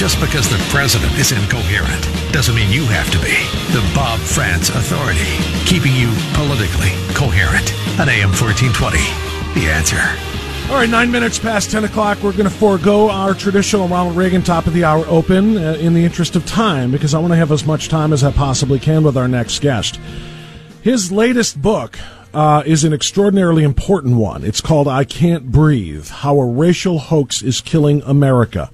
just because the president is incoherent doesn't mean you have to be. The Bob Frantz Authority, keeping you politically coherent. On AM 1420, The Answer. All right, nine minutes past 10 o'clock. We're going to forego our traditional Ronald Reagan top of the hour open uh, in the interest of time because I want to have as much time as I possibly can with our next guest. His latest book uh, is an extraordinarily important one. It's called I Can't Breathe How a Racial Hoax is Killing America.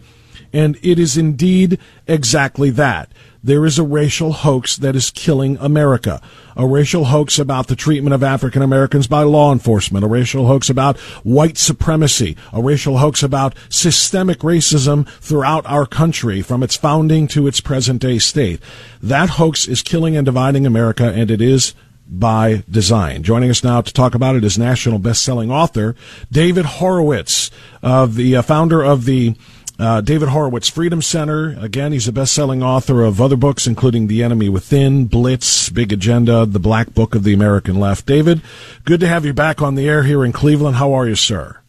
And it is indeed exactly that. There is a racial hoax that is killing America. A racial hoax about the treatment of African Americans by law enforcement. A racial hoax about white supremacy. A racial hoax about systemic racism throughout our country from its founding to its present day state. That hoax is killing and dividing America and it is by design. Joining us now to talk about it is national best-selling author David Horowitz, of the uh, founder of the uh, David Horowitz Freedom Center. Again, he's a best-selling author of other books, including The Enemy Within, Blitz, Big Agenda, The Black Book of the American Left. David, good to have you back on the air here in Cleveland. How are you, sir?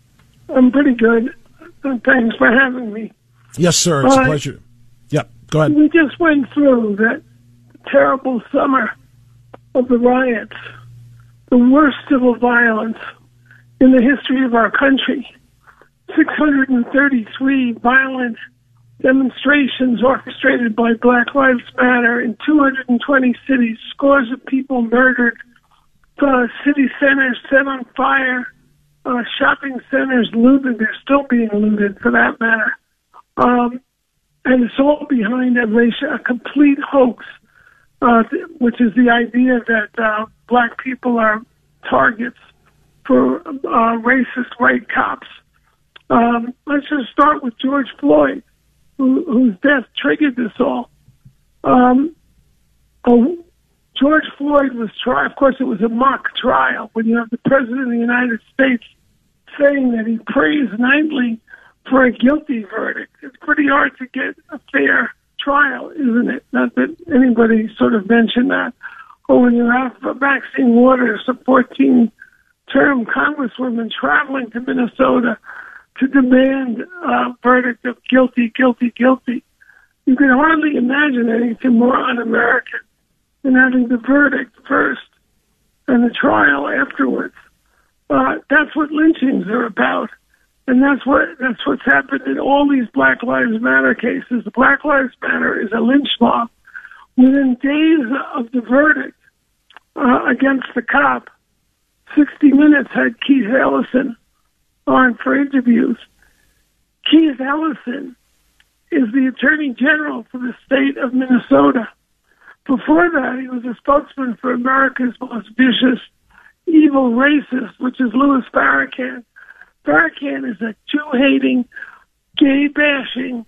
I'm pretty good. Thanks for having me. Yes, sir. It's uh, a pleasure. Yep. Go ahead. We just went through that terrible summer of the riots, the worst civil violence in the history of our country. 633 violent demonstrations orchestrated by Black Lives Matter in 220 cities, scores of people murdered, uh, city centers set on fire, uh, shopping centers looted. They're still being looted, for that matter. Um, and it's all behind a, a complete hoax, uh, which is the idea that uh, black people are targets for uh, racist white cops. Um, let's just start with George Floyd, who, whose death triggered this all. Um, oh, George Floyd was tried. Of course, it was a mock trial when you have the President of the United States saying that he prays nightly for a guilty verdict. It's pretty hard to get a fair trial, isn't it? Not that anybody sort of mentioned that. Or when you have Maxine Waters, a 14 term congresswoman traveling to Minnesota to demand a verdict of guilty, guilty, guilty. You can hardly imagine anything more un-American than having the verdict first and the trial afterwards. Uh, that's what lynchings are about, and that's what that's what's happened in all these Black Lives Matter cases. The Black Lives Matter is a lynch mob. Within days of the verdict uh, against the cop, 60 Minutes had Keith Ellison on for interviews. Keith Ellison is the Attorney General for the state of Minnesota. Before that, he was a spokesman for America's most vicious, evil racist, which is Louis Farrakhan. Farrakhan is a Jew-hating, gay-bashing,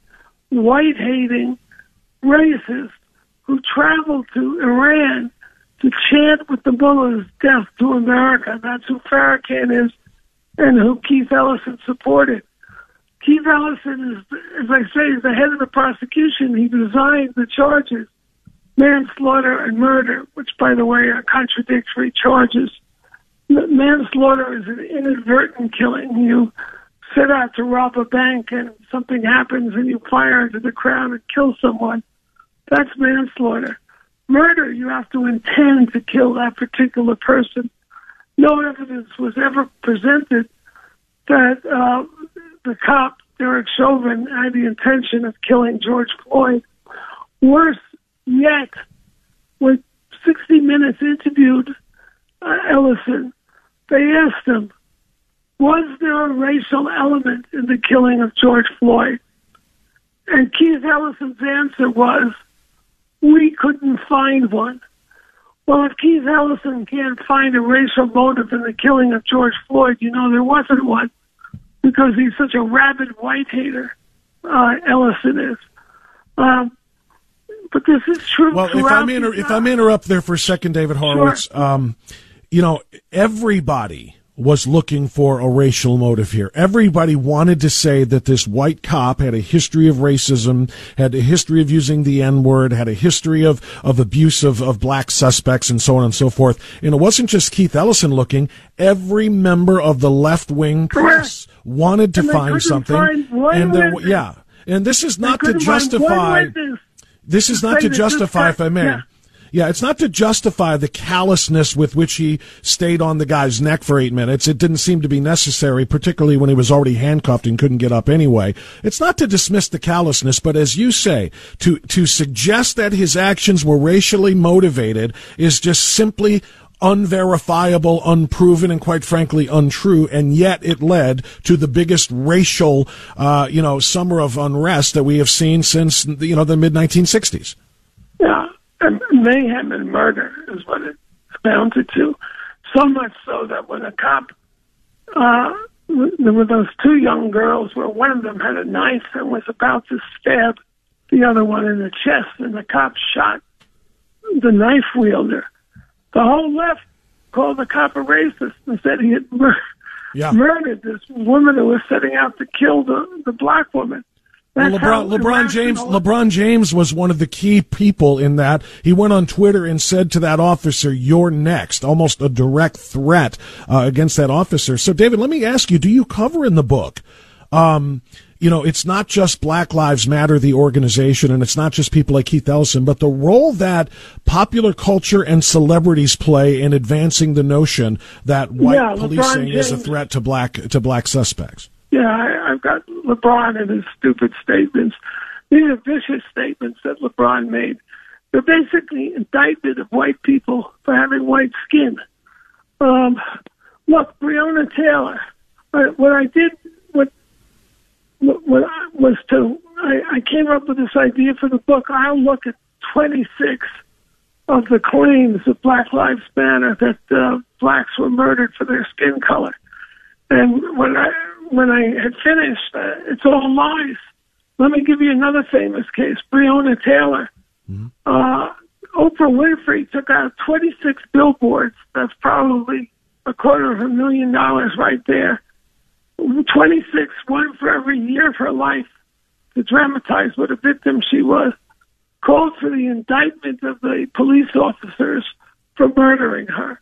white-hating racist who traveled to Iran to chant with the mullahs death to America. That's who Farrakhan is and who Keith Ellison supported. Keith Ellison is, as I say, is the head of the prosecution. He designed the charges, manslaughter and murder, which, by the way, are contradictory charges. Manslaughter is an inadvertent killing. You set out to rob a bank and something happens and you fire into the crowd and kill someone. That's manslaughter. Murder, you have to intend to kill that particular person no evidence was ever presented that uh, the cop, Derek Chauvin, had the intention of killing George Floyd. Worse yet, when 60 Minutes interviewed uh, Ellison, they asked him, was there a racial element in the killing of George Floyd? And Keith Ellison's answer was, we couldn't find one. Well, if Keith Ellison can't find a racial motive in the killing of George Floyd, you know there wasn't one because he's such a rabid white hater. Uh, Ellison is. Um, but this is true. Well, if I may, inter- if I may interrupt there for a second, David Horowitz, Sure. um, you know, everybody was looking for a racial motive here. Everybody wanted to say that this white cop had a history of racism, had a history of using the N word, had a history of, of abuse of, of black suspects, and so on and so forth. And it wasn't just Keith Ellison looking. Every member of the left wing press wanted to find something. find and there, yeah. And this is not to couldn't find one justify. This is not to justify, if I may. yeah. Yeah, it's not to justify the callousness with which he stayed on the guy's neck for eight minutes. It didn't seem to be necessary, particularly when he was already handcuffed and couldn't get up anyway. It's not to dismiss the callousness, but as you say, to, to suggest that his actions were racially motivated is just simply unverifiable, unproven, and quite frankly untrue. And yet it led to the biggest racial, uh, you know, summer of unrest that we have seen since, you know, the mid 1960s. Yeah, mayhem and murder is what it amounted to. So much so that when a cop, uh, there were those two young girls where one of them had a knife and was about to stab the other one in the chest, and the cop shot the knife wielder. The whole left called the cop a racist and said he had mur- Yeah. murdered this woman who was setting out to kill the, the black woman. Well, LeBron, LeBron James LeBron James was one of the key people in that. He went on Twitter and said to that officer, "You're next." Almost a direct threat uh, against that officer. So, David, let me ask you: Do you cover in the book? Um, you know, it's not just Black Lives Matter, the organization, and it's not just people like Keith Ellison, but the role that popular culture and celebrities play in advancing the notion that white Yeah, policing is a threat to black to black suspects. Yeah, I, I've got LeBron and his stupid statements. These are vicious statements that LeBron made. They're basically indictment of white people for having white skin. Um, look, Breonna Taylor. uh, What I did, what what what I was to, I, I came up with this idea for the book. I'll look at 26 of the claims of Black Lives Matter that uh, blacks were murdered for their skin color. And when I when I had finished, uh, it's all lies. Let me give you another famous case, Breonna Taylor. Uh, Oprah Winfrey took out 26 billboards. That's probably a quarter of a million dollars right there. 26, one for every year of her life, to dramatize what a victim she was. Called for the indictment of the police officers for murdering her.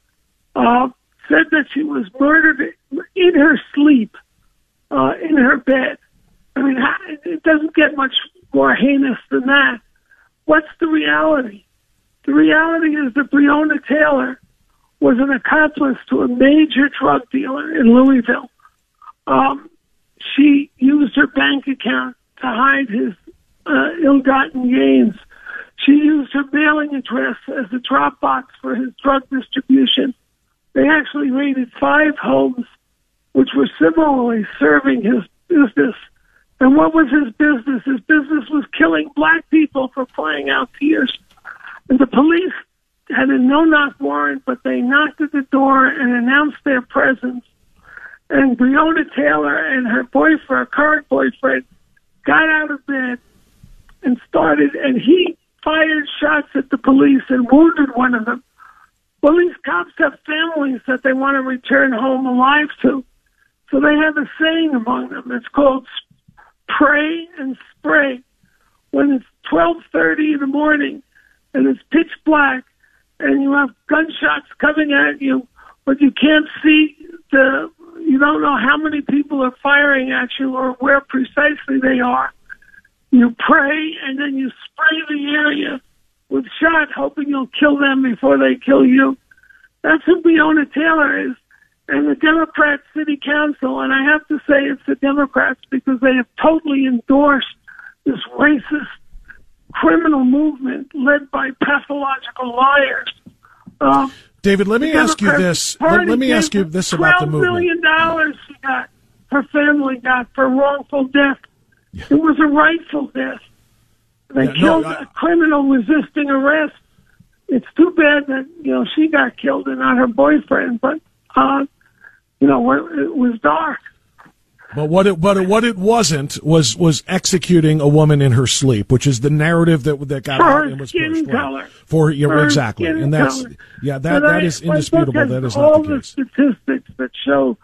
Uh, said that she was murdered in her sleep, uh, in her bed. I mean, it doesn't get much more heinous than that. What's the reality? The reality is that Breonna Taylor was an accomplice to a major drug dealer in Louisville. Um, she used her bank account to hide his uh, ill-gotten gains. She used her mailing address as a drop box for his drug distribution. They actually raided five homes, which were similarly serving his business. And what was his business? His business was killing black people for crying out tears. And the police had a no-knock warrant, but they knocked at the door and announced their presence. And Breonna Taylor and her boyfriend, her current boyfriend, got out of bed and started, and he fired shots at the police and wounded one of them. Well, these cops have families that they want to return home alive to. So they have a saying among them. It's called pray and spray. When it's 12:30 in the morning and it's pitch black and you have gunshots coming at you, but you can't see the you don't know how many people are firing at you or where precisely they are. You pray and then you spray the area with shot, hoping you'll kill them before they kill you. That's who Breonna Taylor is. And the Democrat City Council, and I have to say it's the Democrats because they have totally endorsed this racist criminal movement led by pathological liars. Um, David, let me ask you this. Let, let me ask you this about the 12 movement. million dollars she got, her family got for wrongful death. It was a rightful death. They Yeah, no, killed I- a criminal resisting arrest. it's too bad that you know she got killed and not her boyfriend. But uh, you know, it was dark. But what it but what it wasn't was was executing a woman in her sleep, which is the narrative that that got for out her and was skin pushed. color. For yeah, For her exactly, and that's color. yeah that But that I- is indisputable. That is all not the case. statistics that show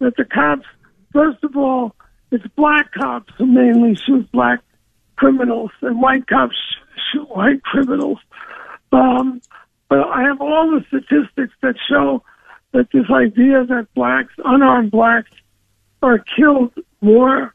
that the cops, first of all, it's black cops who mainly shoot black criminals, and white cops shoot white criminals. Um, but I have all the statistics that show that this idea that blacks, unarmed blacks, are killed more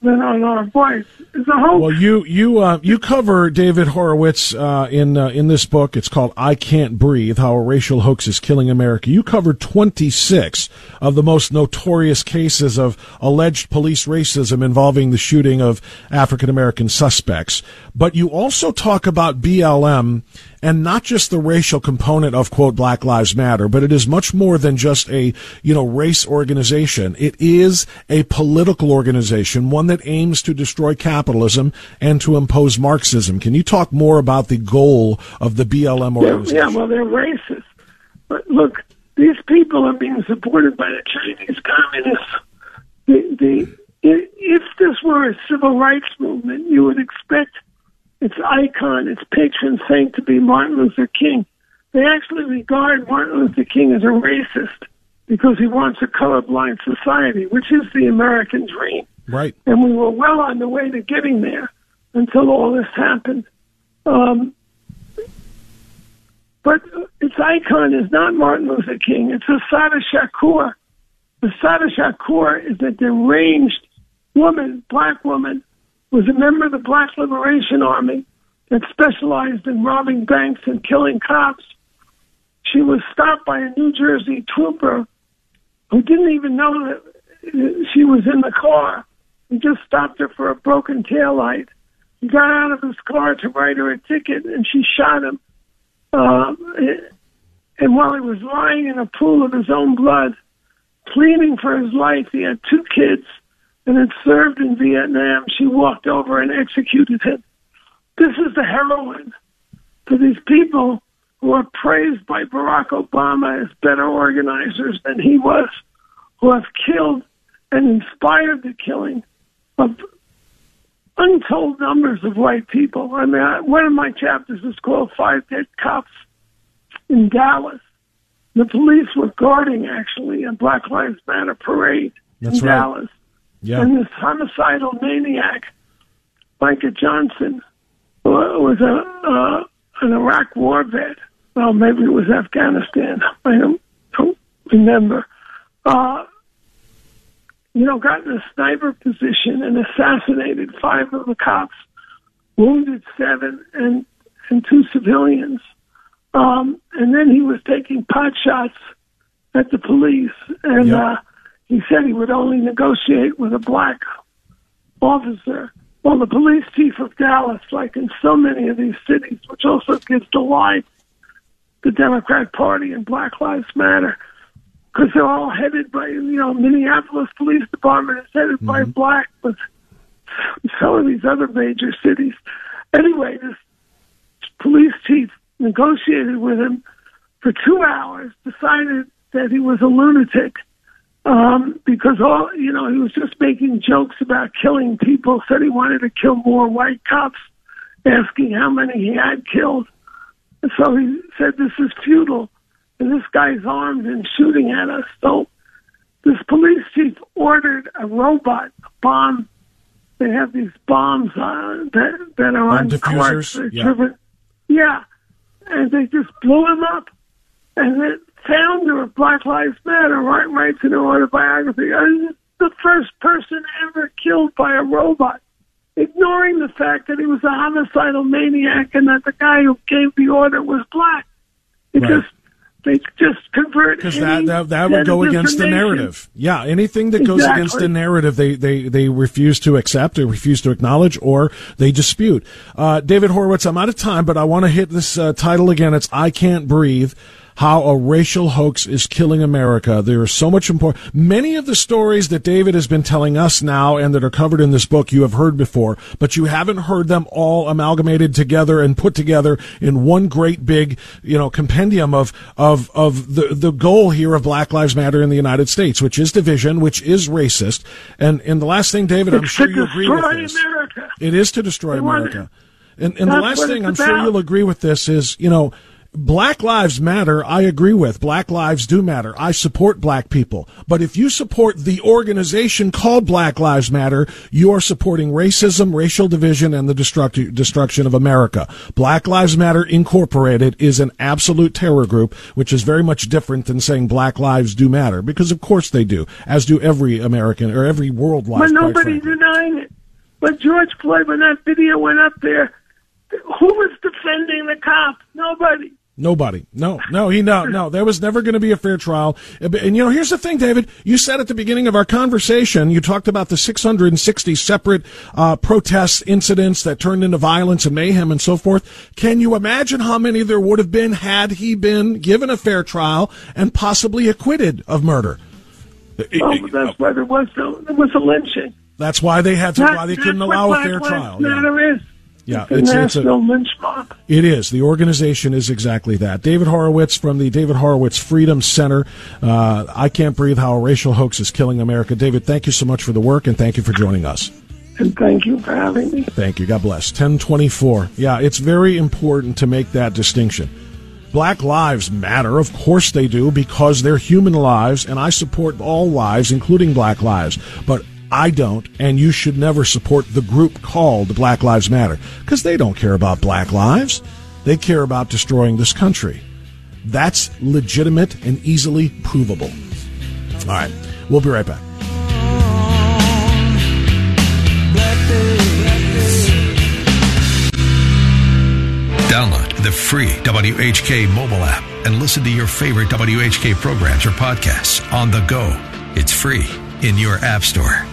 than unarmed whites is a hoax. Well, you you uh, you cover David Horowitz uh, in uh, in this book. It's called "I Can't Breathe: How a Racial Hoax is Killing America." You covered 26 of the most notorious cases of alleged police racism involving the shooting of African American suspects. But you also talk about BLM and not just the racial component of quote Black Lives Matter, but it is much more than just a you know race organization. It is a political organization, one that aims to destroy capitalism and to impose Marxism. Can you talk more about the goal of the BLM organization? yeah, well, they're racist. But look, these people are being supported by the Chinese communists. The, the, if this were a civil rights movement, you would expect its icon, its patron saint to be Martin Luther King. They actually regard Martin Luther King as a racist because he wants a colorblind society, which is the American dream. Right. And we were well on the way to getting there until all this happened. Um, but its icon is not Martin Luther King. It's Assata Shakur. Assata Shakur is a deranged woman, black woman, was a member of the Black Liberation Army that specialized in robbing banks and killing cops. She was stopped by a New Jersey trooper who didn't even know that she was in the car. He just stopped her for a broken taillight. He got out of his car to write her a ticket, and she shot him. Um, and while he was lying in a pool of his own blood, pleading for his life, he had two kids and had served in Vietnam. She walked over and executed him. This is the heroine to these people who are praised by Barack Obama as better organizers than he was, who have killed and inspired the killing of untold numbers of white people. I mean, I, one of my chapters is called Five Dead Cops in Dallas. The police were guarding, actually, a Black Lives Matter parade That's in right. Dallas. Yeah. And this homicidal maniac, Micah Johnson, wa- was a uh, an Iraq war vet. Well, maybe it was Afghanistan. I don't, don't remember. Uh, you know, got in a sniper position and assassinated five of the cops, wounded seven, and and two civilians. Um, and then he was taking pot shots at the police, and Yep. uh, he said he would only negotiate with a black officer. Well, the police chief of Dallas, like in so many of these cities, which also gives the lie the Democrat Party and Black Lives Matter, because they're all headed by, you know, Minneapolis Police Department is headed by mm-hmm. black, but so are these other major cities. Anyway, this police chief negotiated with him for two hours, decided that he was a lunatic um, because all you know he was just making jokes about killing people. Said he wanted to kill more white cops, asking how many he had killed. And so he said, "This is futile." And this guy's armed and shooting at us. So this police chief ordered a robot, a bomb. They have these bombs uh, that that are Bomb on diffusers? carts. Yeah. yeah, and they just blew him up. And the founder of Black Lives Matter write, writes in her autobiography, "I'm the first person ever killed by a robot, ignoring the fact that he was a homicidal maniac and that the guy who gave the order was black. It Right. just they just convert because that, that that would go against the narrative. Yeah, anything that goes Exactly. against the narrative, they they they refuse to accept, they refuse to acknowledge, or they dispute. Uh, David Horowitz, I'm out of time, but I want to hit this uh, title again. It's "I Can't Breathe." How a racial hoax is killing America. There is so much important. Many of the stories that David has been telling us now and that are covered in this book you have heard before, but you haven't heard them all amalgamated together and put together in one great big, you know, compendium of of of the the goal here of Black Lives Matter in the United States, which is division, which is racist. And and the last thing, David, it's I'm sure you agree with this. America. It is to destroy America. And, and the last thing, I'm it's sure you'll agree with this, is, you know, Black lives matter. I agree with. Black lives do matter. I support black people. But if you support the organization called Black Lives Matter, you are supporting racism, racial division, and the destruct- destruction of America. Black Lives Matter Incorporated is an absolute terror group, which is very much different than saying Black lives do matter, because of course they do, as do every American or every world life. But nobody's denying it. But George Floyd, when that video went up there, who was defending the cop? Nobody. Nobody. No, no, he no, no. There was never going to be a fair trial. And you know, here's the thing, David. You said at the beginning of our conversation, you talked about the 660 separate uh, protest incidents that turned into violence and mayhem and so forth. Can you imagine how many there would have been had he been given a fair trial and possibly acquitted of murder? Well, that's why there was no, there was a lynching. That's why they had to. That- why they couldn't allow a fair trial. Yeah. Is. Yeah, it's a it's- a- national lynch mob. It is. The organization is exactly that. David Horowitz from the David Horowitz Freedom Center. Uh, I can't breathe how a racial hoax is killing America. David, thank you so much for the work and thank you for joining us. And thank you for having me. Thank you. God bless. 1024. Yeah, it's very important to make that distinction. Black lives matter. Of course they do because they're human lives and I support all lives, including black lives. But I don't, and you should never support the group called Black Lives Matter because they don't care about black lives. They care about destroying this country. That's legitimate and easily provable. All right. We'll be right back. Download the free WHK mobile app and listen to your favorite WHK programs or podcasts on the go. It's free in your app store.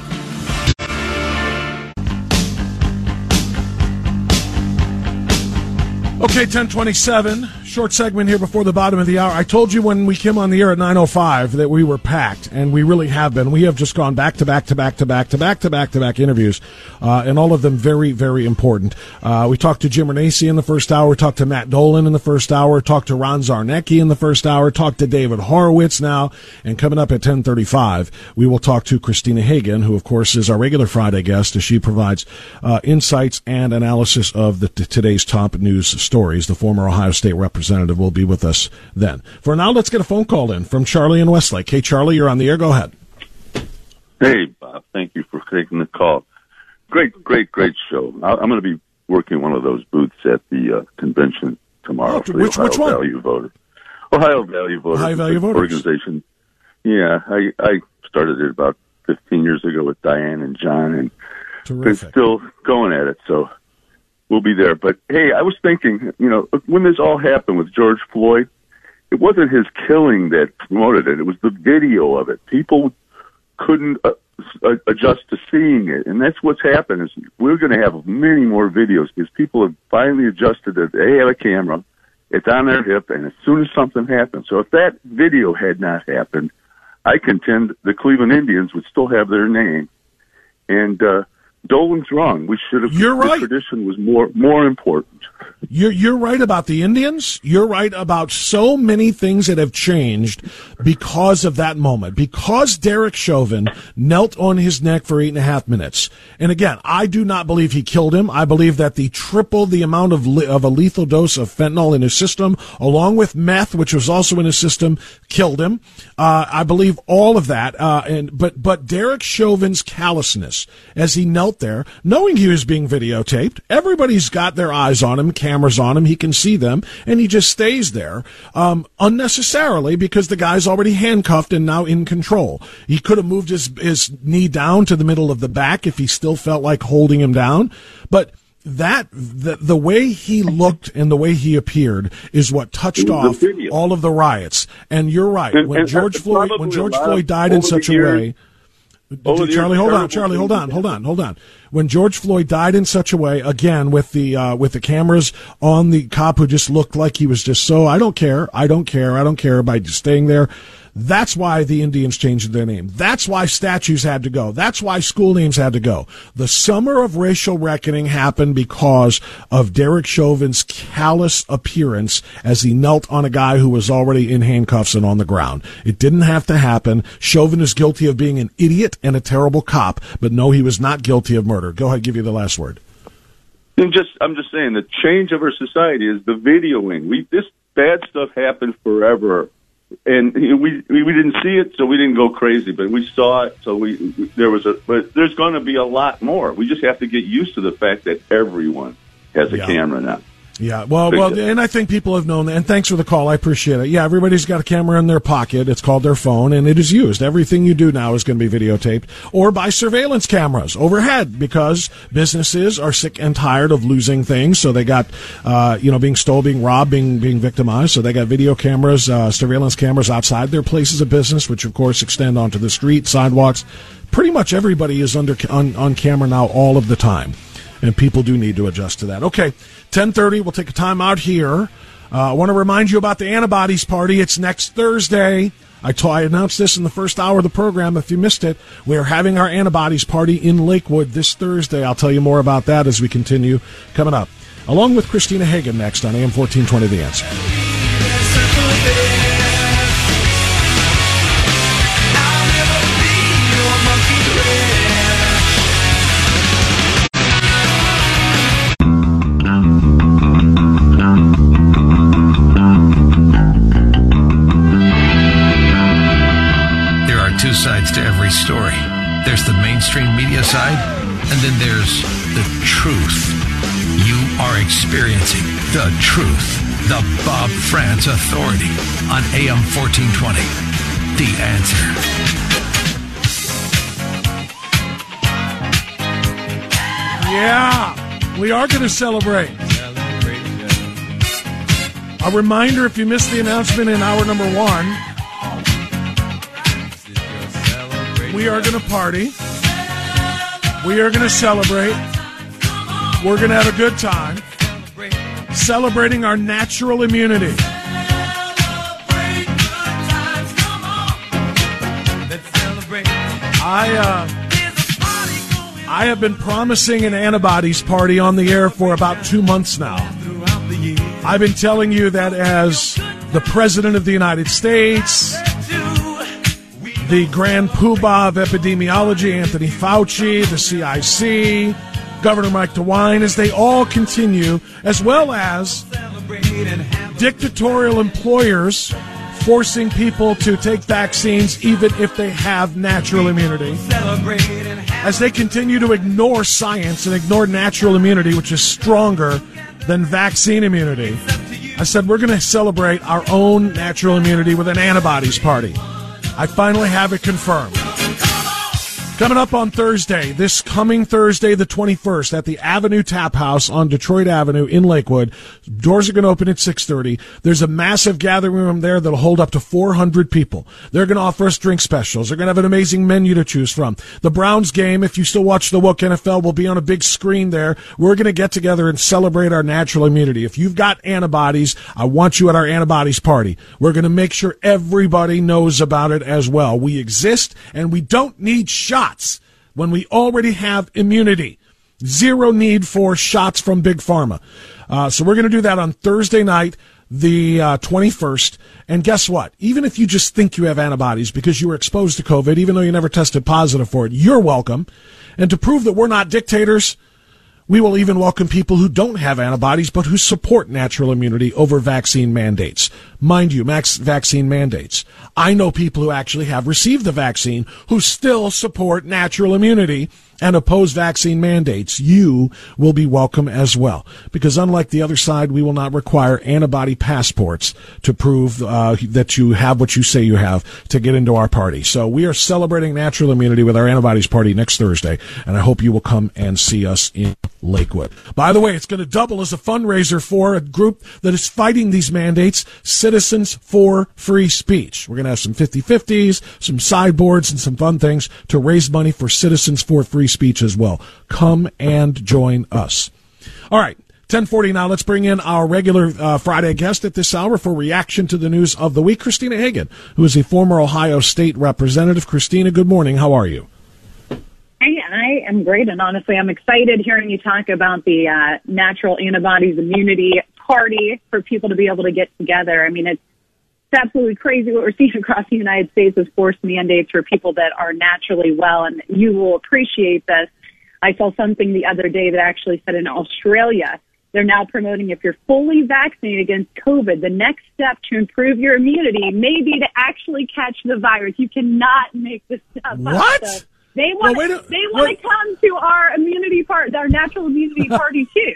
Okay, 1027. Short segment here before the bottom of the hour. I told you when we came on the air at 905 that we were packed, and we really have been. We have just gone back to back to back to back to back to back to back interviews, uh, and all of them very, very important. Uh, we talked to Jim Renacci in the first hour, talked to Matt Dolan in the first hour, talked to Ron Zarnecki in the first hour, talked to David Horowitz now, and coming up at 1035, we will talk to Christina Hagan, who of course is our regular Friday guest as she provides uh, insights and analysis of the, t- today's top news stories. The former Ohio State representative will be with us then. For now, let's get a phone call in from Charlie in Westlake. Hey, Charlie, you're on the air. Go ahead. Hey, Bob. Thank you for taking the call. Great, great, great show. I'm going to be working one of those booths at the uh, convention tomorrow Oh, for the which- Ohio which one? Value Voter. Ohio Value Voter. Ohio Value Voters. Organization. Yeah, I, I started it about 15 years ago with Diane and John, and they're still going at it. So we'll be there. But hey, I was thinking, you know, when this all happened with George Floyd, it wasn't his killing that promoted it. It was the video of it. People couldn't uh, uh, adjust to seeing it, and that's what's happened. Is we're going to have many more videos because people have finally adjusted that they have a camera, it's on their hip, and as soon as something happens. So if that video had not happened, I contend the Cleveland Indians would still have their name. And uh, Dolan's wrong. We should have. You're right. The tradition was more more important. You're, you're right about the Indians. You're right about so many things that have changed because of that moment. Because Derek Chauvin knelt on his neck for eight and a half minutes. And again, I do not believe he killed him. I believe that the triple the amount of, le- of a lethal dose of fentanyl in his system, along with meth, which was also in his system, killed him. Uh, I believe all of that. Uh, and, but, but Derek Chauvin's callousness as he knelt there, knowing he was being videotaped, everybody's got their eyes on him, cameras on him, he can see them, and he just stays there, um, unnecessarily because the guy's already handcuffed and now in control. He could have moved his, his knee down to the middle of the back if he still felt like holding him down, but that the the way he looked and the way he appeared is what touched off all of the riots. And you're right. And- when and George Floyd when George a lot Floyd died in such a way, Oh, Charlie, hold on, Charlie, hold on, hold on, hold on. When George Floyd died in such a way, again with the uh, with the cameras on the cop who just looked like he was just so I don't care, I don't care, I don't care by just staying there. That's why the Indians changed their name. That's why statues had to go. That's why school names had to go. The summer of racial reckoning happened because of Derek Chauvin's callous appearance as he knelt on a guy who was already in handcuffs and on the ground. It didn't have to happen. Chauvin is guilty of being an idiot and a terrible cop, but no, he was not guilty of murder. Go ahead, give you the last word. And just, I'm just saying, the change of our society is the videoing. We this bad stuff happened forever, and we we, we didn't see it, so we didn't go crazy. But we saw it, so we, we there was a. But there's going to be a lot more. We just have to get used to the fact that everyone has a Yeah. camera now. Yeah, well, well, and I think people have known that. And thanks for the call. I appreciate it. Yeah, everybody's got a camera in their pocket. It's called their phone, and it is used. Everything you do now is going to be videotaped or by surveillance cameras overhead because businesses are sick and tired of losing things. So they got, uh, you know, being stolen, being robbed, being being victimized. So they got video cameras, uh, surveillance cameras outside their places of business, which of course extend onto the street, sidewalks. Pretty much everybody is under on, on camera now all of the time and people do need to adjust to that. Okay, 10:30. We'll take a time out here. Uh, I want to remind you about the antibodies party. It's next Thursday. I, t- I announced this in the first hour of the program. If you missed it, we are having our antibodies party in Lakewood this Thursday. I'll tell you more about that as we continue coming up, along with Christina Hagan next on AM 1420. The answer. Every story. There's the mainstream media side, and then there's the truth. You are experiencing the truth. The Bob Frantz Authority on AM 1420. The answer. Yeah, we are going to celebrate. A reminder if you missed the announcement in hour number one, we are going to party. We are going to celebrate. We're going to have a good time celebrating our natural immunity. I uh, I have been promising an antibodies party on the air for about two months now. I've been telling you that as the President of the United States, the Grand Poobah of Epidemiology, Anthony Fauci, the CDC, Governor Mike DeWine, as they all continue, as well as dictatorial employers forcing people to take vaccines even if they have natural immunity. As they continue to ignore science and ignore natural immunity, which is stronger than vaccine immunity, I said we're going to celebrate our own natural immunity with an antibodies party. I finally have it confirmed. Coming up on Thursday, this coming Thursday, the 21st, at the Avenue Tap House on Detroit Avenue in Lakewood. Doors are going to open at 6.30. There's a massive gathering room there that'll hold up to 400 people. They're going to offer us drink specials. They're going to have an amazing menu to choose from. The Browns game, if you still watch the Woke NFL, will be on a big screen there. We're going to get together and celebrate our natural immunity. If you've got antibodies, I want you at our antibodies party. We're going to make sure everybody knows about it as well. We exist and we don't need shots when we already have immunity. Zero need for shots from Big Pharma. Uh, so we're going to do that on Thursday night, the uh, 21st. And guess what? Even if you just think you have antibodies because you were exposed to COVID, even though you never tested positive for it, you're welcome. And to prove that we're not dictators, we will even welcome people who don't have antibodies but who support natural immunity over vaccine mandates. Mind you, max vaccine mandates. I know people who actually have received the vaccine who still support natural immunity and oppose vaccine mandates. You will be welcome as well. Because unlike the other side, we will not require antibody passports to prove uh, that you have what you say you have to get into our party. So we are celebrating natural immunity with our antibodies party next Thursday, and I hope you will come and see us in Lakewood. By the way, it's going to double as a fundraiser for a group that is fighting these mandates, Citizens Citizens for Free Speech. We're going to have some 50 50s, some sideboards, and some fun things to raise money for Citizens for Free Speech as well. Come and join us. All right. 1040 now. Let's bring in our regular uh, Friday guest at this hour for reaction to the news of the week, Christina Hagan, who is a former Ohio State representative. Christina, good morning. How are you? Hey, I am great, and honestly, I'm excited hearing you talk about the uh, natural antibodies immunity party for people to be able to get together. I mean, it's, it's absolutely crazy what we're seeing across the United States with forced mandates for people that are naturally well, and you will appreciate this. I saw something the other day that actually said in Australia they're now promoting if you're fully vaccinated against COVID, the next step to improve your immunity may be to actually catch the virus. You cannot make this stuff what? up. So they want well, they want to come to our immunity part, our natural immunity party too.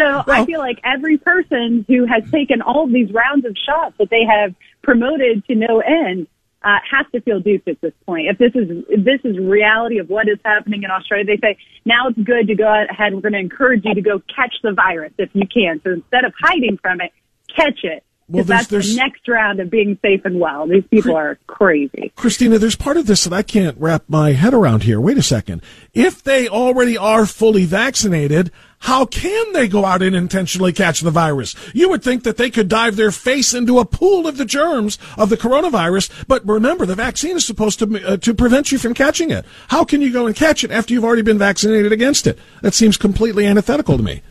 So well, I feel like every person who has taken all of these rounds of shots that they have promoted to no end uh, has to feel duped at this point. If this is if this is reality of what is happening in Australia, they say now it's good to go ahead. We're going to encourage you to go catch the virus if you can. So instead of hiding from it, catch it. Well, there's, that's there's, the next round of being safe and well. These people are crazy. Christina, there's part of this that I can't wrap my head around here. Wait a second. If they already are fully vaccinated, how can they go out and intentionally catch the virus? You would think that they could dive their face into a pool of the germs of the coronavirus, but remember, the vaccine is supposed to uh, to prevent you from catching it. How can you go and catch it after you've already been vaccinated against it? That seems completely antithetical to me.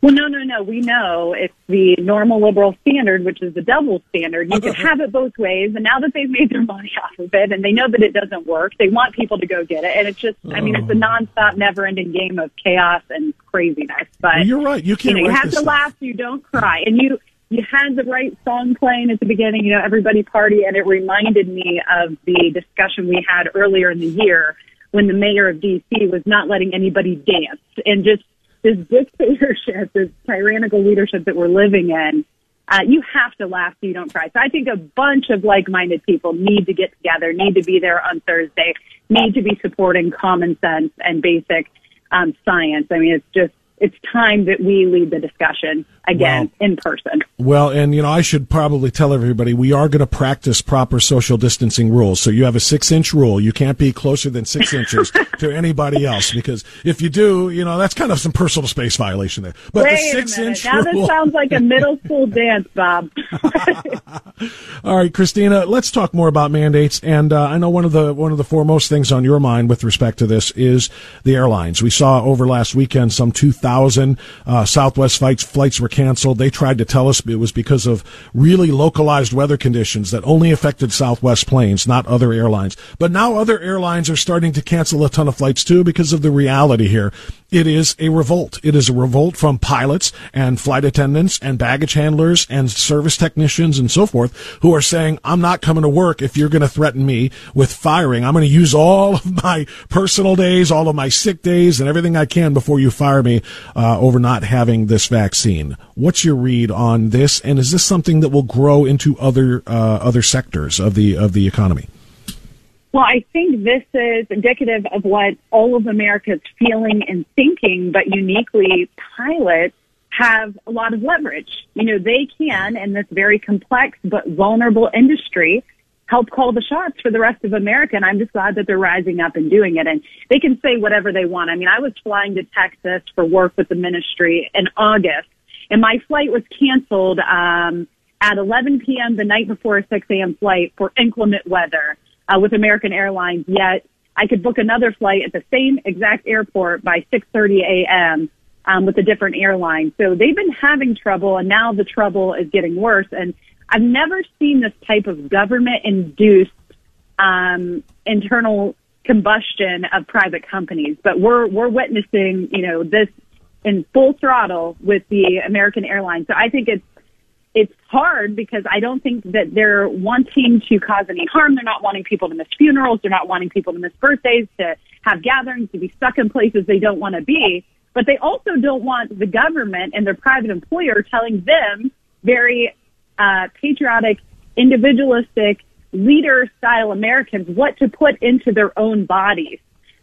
Well, no, no, no. We know it's the normal liberal standard, which is the double standard. You can have it both ways. And now that they've made their money off of it and they know that it doesn't work, they want people to go get it. And it's just, I mean, it's a oh. nonstop, never ending game of chaos and craziness. But well, you're right. You can't. You, know, you have to stuff. laugh. You don't cry. And you, you had the right song playing at the beginning, you know, everybody party. And it reminded me of the discussion we had earlier in the year when the mayor of DC was not letting anybody dance and just this dictatorship, this tyrannical leadership that we're living in, uh, you have to laugh so you don't cry. So I think a bunch of like-minded people need to get together, need to be there on Thursday, need to be supporting common sense and basic um, science. I mean, it's just it's time that we lead the discussion again well, in person. Well, and you know, I should probably tell everybody we are going to practice proper social distancing rules. So you have a six inch rule. You can't be closer than six inches to anybody else because if you do, you know, that's kind of some personal space violation there. But Wait the six inch now rule. this sounds like a middle school dance, Bob. All right, Christina, let's talk more about mandates. And uh, I know one of the one of the foremost things on your mind with respect to this is the airlines. We saw over last weekend some two thousand uh, Southwest flights flights were canceled. They tried to tell us it was because of really localized weather conditions that only affected Southwest planes, not other airlines. But now other airlines are starting to cancel a ton of flights too because of the reality here. It is a revolt. It is a revolt from pilots and flight attendants and baggage handlers and service technicians and so forth who are saying, I'm not coming to work if you're going to threaten me with firing. I'm going to use all of my personal days, all of my sick days and everything I can before you fire me uh, over not having this vaccine. What's your read on this? And is this something that will grow into other, uh, other sectors of the, of the economy? Well, I think this is indicative of what all of America is feeling and thinking, but uniquely pilots have a lot of leverage. You know, they can, in this very complex but vulnerable industry, help call the shots for the rest of America. And I'm just glad that they're rising up and doing it. And they can say whatever they want. I mean, I was flying to Texas for work with the ministry in August, and my flight was canceled um, at 11 p.m. the night before a 6 a.m. flight for inclement weather uh, with American Airlines. Yet I could book another flight at the same exact airport by 6:30 a.m. Um, with a different airline. So they've been having trouble, and now the trouble is getting worse. And I've never seen this type of government-induced um, internal combustion of private companies, but we're we're witnessing, you know, this in full throttle with the American Airlines. So I think it's it's hard because I don't think that they're wanting to cause any harm. They're not wanting people to miss funerals. They're not wanting people to miss birthdays, to have gatherings, to be stuck in places they don't want to be. But they also don't want the government and their private employer telling them very uh, patriotic, individualistic, leader style Americans what to put into their own bodies.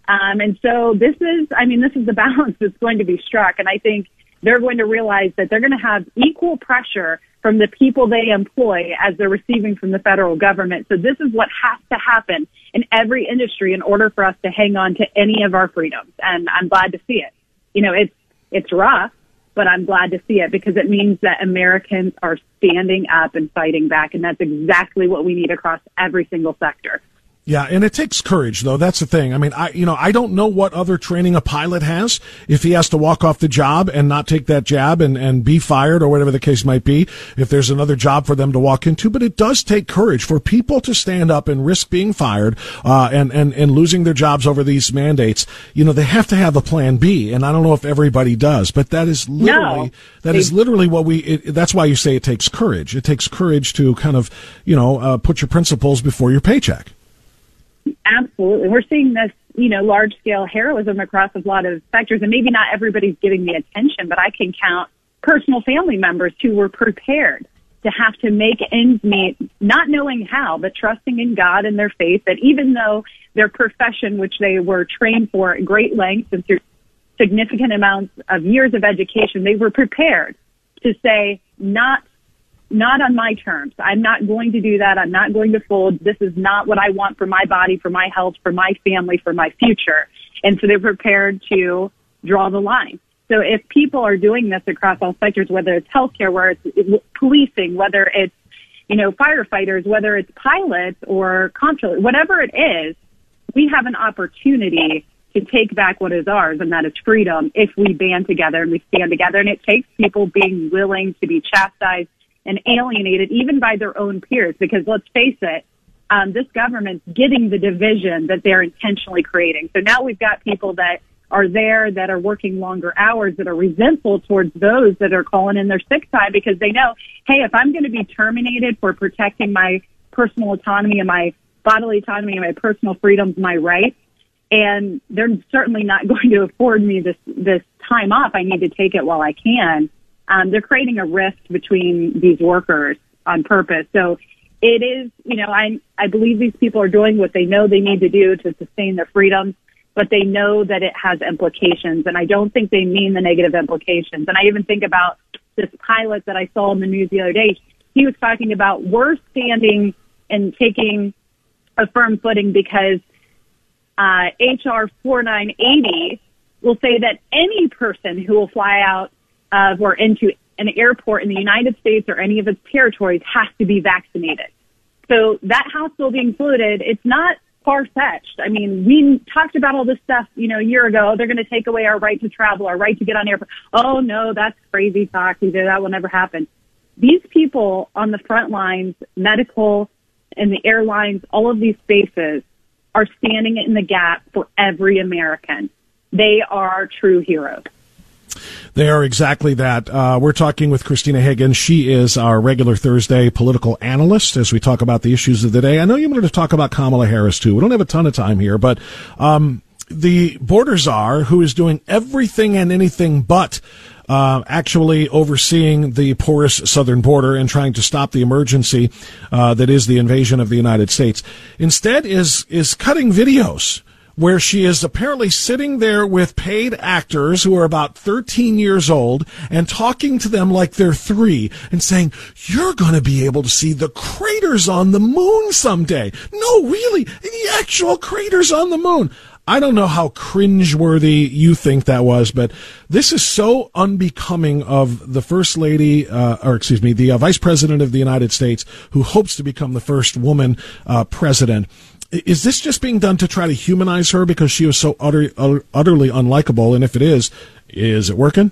Um, and so this is, I mean, this is the balance that's going to be struck. And I think they're going to realize that they're going to have equal pressure from the people they employ as they're receiving from the federal government. So this is what has to happen in every industry in order for us to hang on to any of our freedoms. And I'm glad to see it. You know, it's, it's rough, but I'm glad to see it because it means that Americans are standing up and fighting back. And that's exactly what we need across every single sector. Yeah, and it takes courage, though. That's the thing. I mean, I, you know, I don't know what other training a pilot has if he has to walk off the job and not take that jab and, and be fired or whatever the case might be, if there's another job for them to walk into. But it does take courage for people to stand up and risk being fired, uh, and, and, and losing their jobs over these mandates. You know, they have to have a plan B. And I don't know if everybody does, but that is literally, No. that They- is literally what we, it, that's why you say it takes courage. It takes courage to kind of, you know, uh, put your principles before your paycheck. Absolutely. We're seeing this, you know, large scale heroism across a lot of sectors and maybe not everybody's giving the attention, but I can count personal family members who were prepared to have to make ends meet, not knowing how, but trusting in God and their faith that even though their profession, which they were trained for at great lengths and through significant amounts of years of education, they were prepared to say, not not on my terms. I'm not going to do that. I'm not going to fold. This is not what I want for my body, for my health, for my family, for my future. And so they're prepared to draw the line. So if people are doing this across all sectors, whether it's healthcare, where it's policing, whether it's, you know, firefighters, whether it's pilots or comptrollers, whatever it is, we have an opportunity to take back what is ours, and that is freedom if we band together and we stand together. And it takes people being willing to be chastised and alienated even by their own peers, because let's face it, um, this government's getting the division that they're intentionally creating. So now we've got people that are there that are working longer hours that are resentful towards those that are calling in their sick time because they know, hey, if I'm going to be terminated for protecting my personal autonomy and my bodily autonomy and my personal freedoms, my rights, and they're certainly not going to afford me this this time off. I need to take it while I can. Um, they're creating a rift between these workers on purpose. So it is, you know, I I believe these people are doing what they know they need to do to sustain their freedoms, but they know that it has implications, and I don't think they mean the negative implications. And I even think about this pilot that I saw in the news the other day. He was talking about we're standing and taking a firm footing because uh, HR 4980 will say that any person who will fly out of or into an airport in the United States or any of its territories has to be vaccinated. So that House bill being floated, it's not far fetched. I mean, we talked about all this stuff, you know, a year ago. They're going to take away our right to travel, our right to get on airport. Oh no, that's crazy talk. Either that will never happen. These people on the front lines, medical and the airlines, all of these spaces are standing in the gap for every American. They are true heroes. They are exactly that. Uh, we're talking with Christina Hagan. She is our regular Thursday political analyst as we talk about the issues of the day. I know you wanted to talk about Kamala Harris too. We don't have a ton of time here, but um, the border czar, who is doing everything and anything but uh, actually overseeing the porous southern border and trying to stop the emergency uh, that is the invasion of the United States, instead is is cutting videos where she is apparently sitting there with paid actors who are about 13 years old and talking to them like they're three and saying, You're going to be able to see the craters on the moon someday. No, really, the actual craters on the moon. I don't know how cringeworthy you think that was, but this is so unbecoming of the First Lady, uh, or excuse me, the uh, Vice President of the United States, who hopes to become the first woman uh, president. Is this just being done to try to humanize her because she was so utter, utter, utterly unlikable? And if it is, is it working?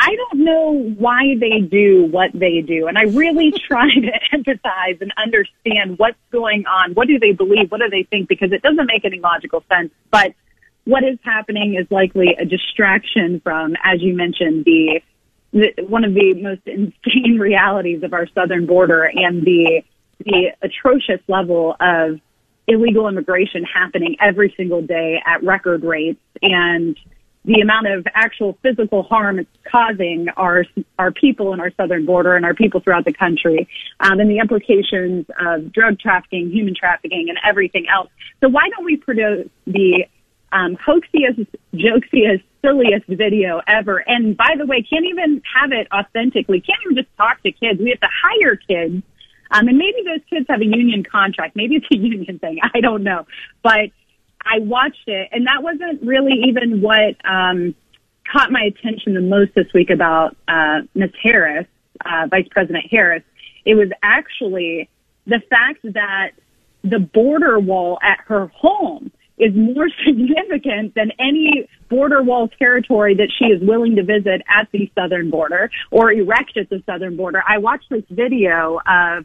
I don't know why they do what they do. And I really try to empathize and understand what's going on. What do they believe? What do they think? Because it doesn't make any logical sense. But what is happening is likely a distraction from, as you mentioned, the, the one of the most insane realities of our southern border and the the atrocious level of illegal immigration happening every single day at record rates and the amount of actual physical harm it's causing our our people in our southern border and our people throughout the country, um, and the implications of drug trafficking, human trafficking, and everything else. So why don't we produce the um, hoaxiest, jokesiest silliest video ever. And by the way, can't even have it authentically. Can't even just talk to kids. We have to hire kids. Um, and maybe those kids have a union contract. Maybe it's a union thing. I don't know. But I watched it and that wasn't really even what, um, caught my attention the most this week about, uh, Ms. Harris, uh, Vice President Harris. It was actually the fact that the border wall at her home is more significant than any border wall territory that she is willing to visit at the southern border or erect at the southern border. I watched this video of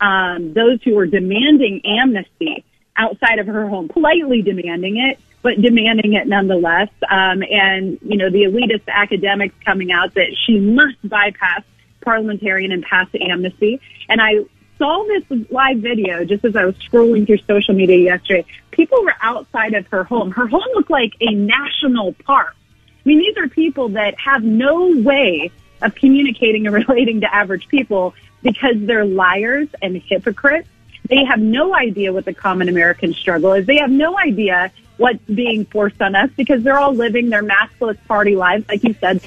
um, those who were demanding amnesty outside of her home, politely demanding it, but demanding it nonetheless. Um, and, you know, the elitist academics coming out that she must bypass parliamentarian and pass amnesty. And I saw this live video just as I was scrolling through social media yesterday. People were outside of her home. Her home looked like a national park. I mean, these are people that have no way of communicating and relating to average people because they're liars and hypocrites. They have no idea what the common American struggle is. They have no idea what's being forced on us because they're all living their maskless party lives, like you said,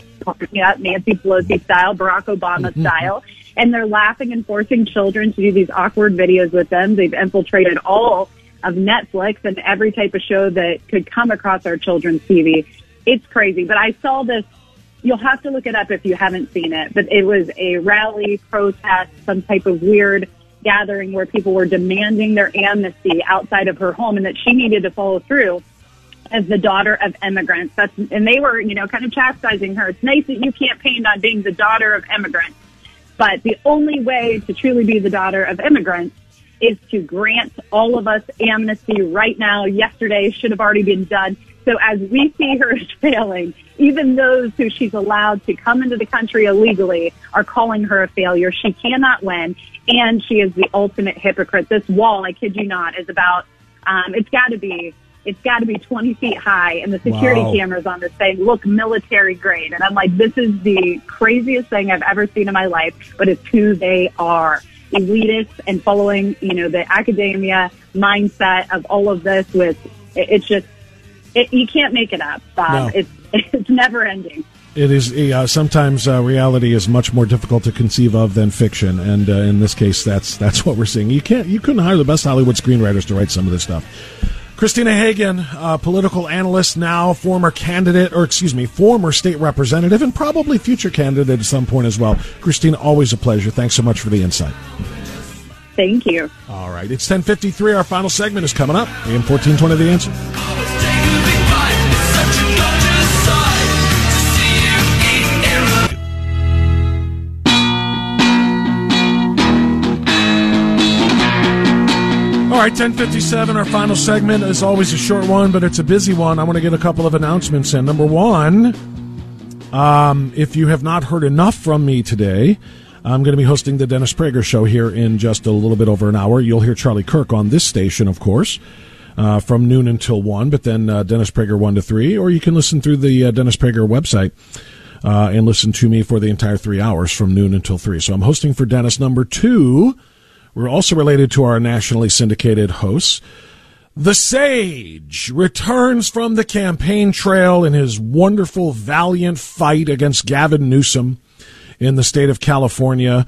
Nancy Pelosi style, Barack Obama mm-hmm. style and they're laughing and forcing children to do these awkward videos with them. They've infiltrated all of Netflix and every type of show that could come across our children's TV. It's crazy. But I saw this. You'll have to look it up if you haven't seen it. But it was a rally, protest, some type of weird gathering where people were demanding their amnesty outside of her home and that she needed to follow through as the daughter of immigrants. That's, and they were, you know, kind of chastising her. It's nice that you campaigned on being the daughter of immigrants but the only way to truly be the daughter of immigrants is to grant all of us amnesty right now. Yesterday should have already been done. So as we see her as failing, even those who she's allowed to come into the country illegally are calling her a failure. She cannot win, and she is the ultimate hypocrite. This wall, I kid you not, is about, um, it's got to be it's got to be 20 feet high and the security wow. cameras on this thing look military grade. And I'm like, this is the craziest thing I've ever seen in my life, but it's who they are. Elitists and following, you know, the academia mindset of all of this with, it's just, it, you can't make it up. Um, no. It's, it's never ending. It is uh, sometimes uh, reality is much more difficult to conceive of than fiction, and uh, in this case, that's that's what we're seeing. You can't, you couldn't hire the best Hollywood screenwriters to write some of this stuff. Christina Hagan, political analyst now, former candidate, or excuse me, former state representative, and probably future candidate at some point as well. Christina, always a pleasure. Thanks so much for the insight. Thank you. All right, it's 1053. Our final segment is coming up. AM 1420, The Answer. Right, 1057, our final segment is always a short one, but it's a busy one. I want to get a couple of announcements in. Number one, um, if you have not heard enough from me today, I'm going to be hosting the Dennis Prager Show here in just a little bit over an hour. You'll hear Charlie Kirk on this station, of course, uh, from noon until 1, but then uh, Dennis Prager 1 to 3, or you can listen through the uh, Dennis Prager website. Uh, and listen to me for the entire three hours from noon until three. So I'm hosting for Dennis. Number two, we're also related to our nationally syndicated hosts. The Sage returns from the campaign trail in his wonderful, valiant fight against Gavin Newsom in the state of California.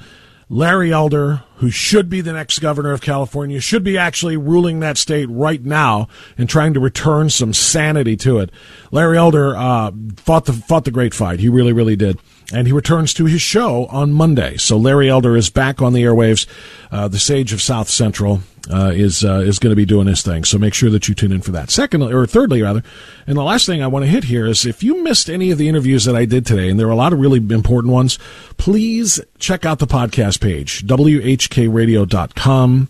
Larry Elder, who should be the next governor of California, should be actually ruling that state right now and trying to return some sanity to it. Larry Elder uh, fought the fought the great fight. He really, really did and he returns to his show on Monday. So Larry Elder is back on the airwaves. Uh, the Sage of South Central uh, is uh, is going to be doing his thing. So make sure that you tune in for that. Secondly, or thirdly, rather, and the last thing I want to hit here is if you missed any of the interviews that I did today, and there are a lot of really important ones, please check out the podcast page whkradio.com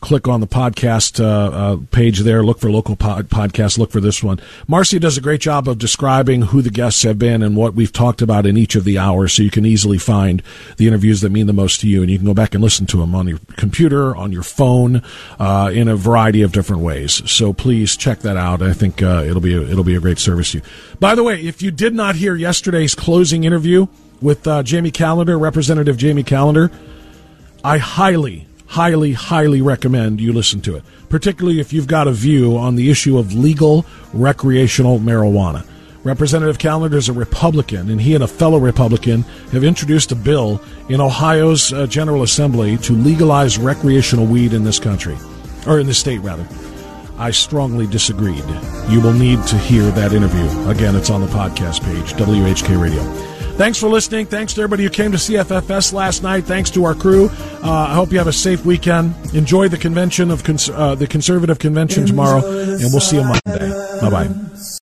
click on the podcast uh, uh, page there, look for local pod- podcasts, look for this one. Marcia does a great job of describing who the guests have been and what we've talked about in each of the hours, so you can easily find the interviews that mean the most to you, and you can go back and listen to them on your computer, on your phone, uh, in a variety of different ways. So please check that out. I think uh, it'll be a, it'll be a great service to you. By the way, if you did not hear yesterday's closing interview with uh, Jamie Callender, Representative Jamie Callender. I highly highly, highly recommend you listen to it, particularly if you've got a view on the issue of legal recreational marijuana. Representative Callender is a Republican, and he and a fellow Republican have introduced a bill in Ohio's uh, General Assembly to legalize recreational weed in this country, or in the state, rather. I strongly disagreed. You will need to hear that interview. Again, it's on the podcast page, WHK Radio. Thanks for listening. Thanks to everybody who came to CFFS last night. Thanks to our crew. Uh, I hope you have a safe weekend. Enjoy the convention of cons- uh, the conservative convention tomorrow, and we'll see you Monday. Bye bye.